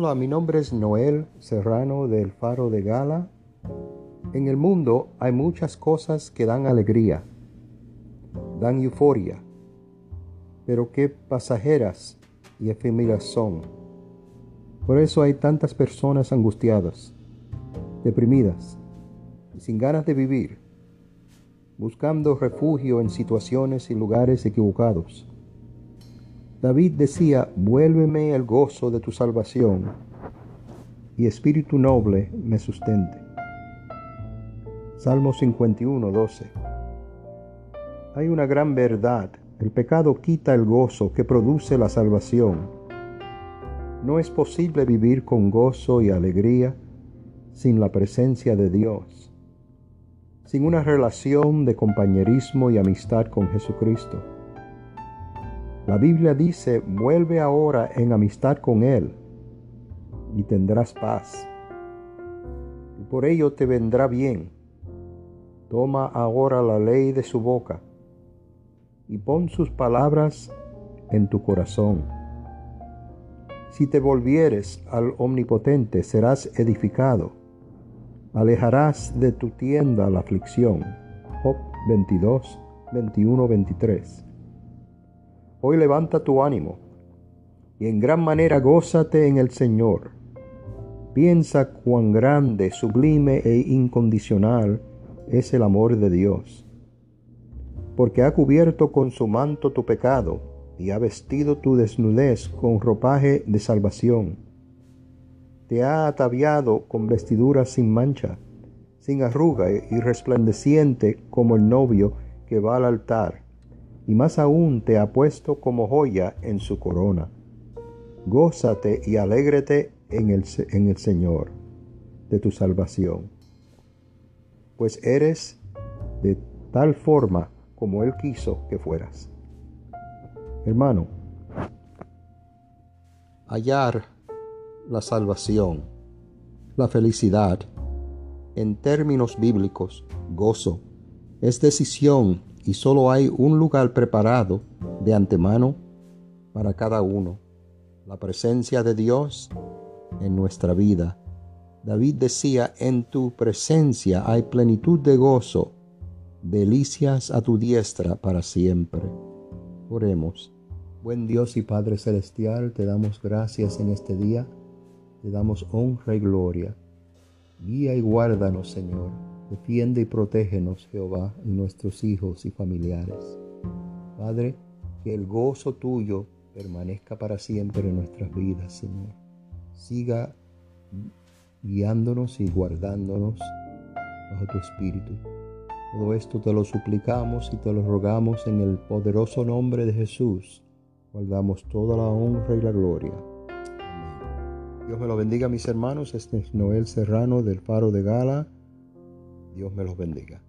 Hola, mi nombre es Noel Serrano del Faro de Gala. En el mundo hay muchas cosas que dan alegría, dan euforia, pero qué pasajeras y efímeras son. Por eso hay tantas personas angustiadas, deprimidas y sin ganas de vivir, buscando refugio en situaciones y lugares equivocados. David decía, vuélveme el gozo de tu salvación, y espíritu noble me sustente. Salmo 51, 12. Hay una gran verdad, el pecado quita el gozo que produce la salvación. No es posible vivir con gozo y alegría sin la presencia de Dios, sin una relación de compañerismo y amistad con Jesucristo. La Biblia dice, vuelve ahora en amistad con Él y tendrás paz. Y por ello te vendrá bien. Toma ahora la ley de su boca y pon sus palabras en tu corazón. Si te volvieres al Omnipotente, serás edificado. Alejarás de tu tienda la aflicción. Job 22, 21, 23. Hoy levanta tu ánimo y en gran manera gózate en el Señor. Piensa cuán grande, sublime e incondicional es el amor de Dios, porque ha cubierto con su manto tu pecado y ha vestido tu desnudez con ropaje de salvación. Te ha ataviado con vestiduras sin mancha, sin arruga y resplandeciente como el novio que va al altar y más aún te ha puesto como joya en su corona. Gózate y alégrate en el, en el Señor de tu salvación, pues eres de tal forma como Él quiso que fueras. Hermano, hallar la salvación, la felicidad, en términos bíblicos, gozo, es decisión y solo hay un lugar preparado de antemano para cada uno, la presencia de Dios en nuestra vida. David decía, en tu presencia hay plenitud de gozo, delicias a tu diestra para siempre. Oremos. Buen Dios y Padre Celestial, te damos gracias en este día, te damos honra y gloria. Guía y guárdanos, Señor Defiende y protégenos, Jehová, y nuestros hijos y familiares. Padre, que el gozo tuyo permanezca para siempre en nuestras vidas, Señor. Siga guiándonos y guardándonos bajo tu espíritu. Todo esto te lo suplicamos y te lo rogamos en el poderoso nombre de Jesús. Guardamos toda la honra y la gloria. Amén. Dios me lo bendiga, mis hermanos. Este es Noel Serrano del Faro de Gala Dios me los bendiga.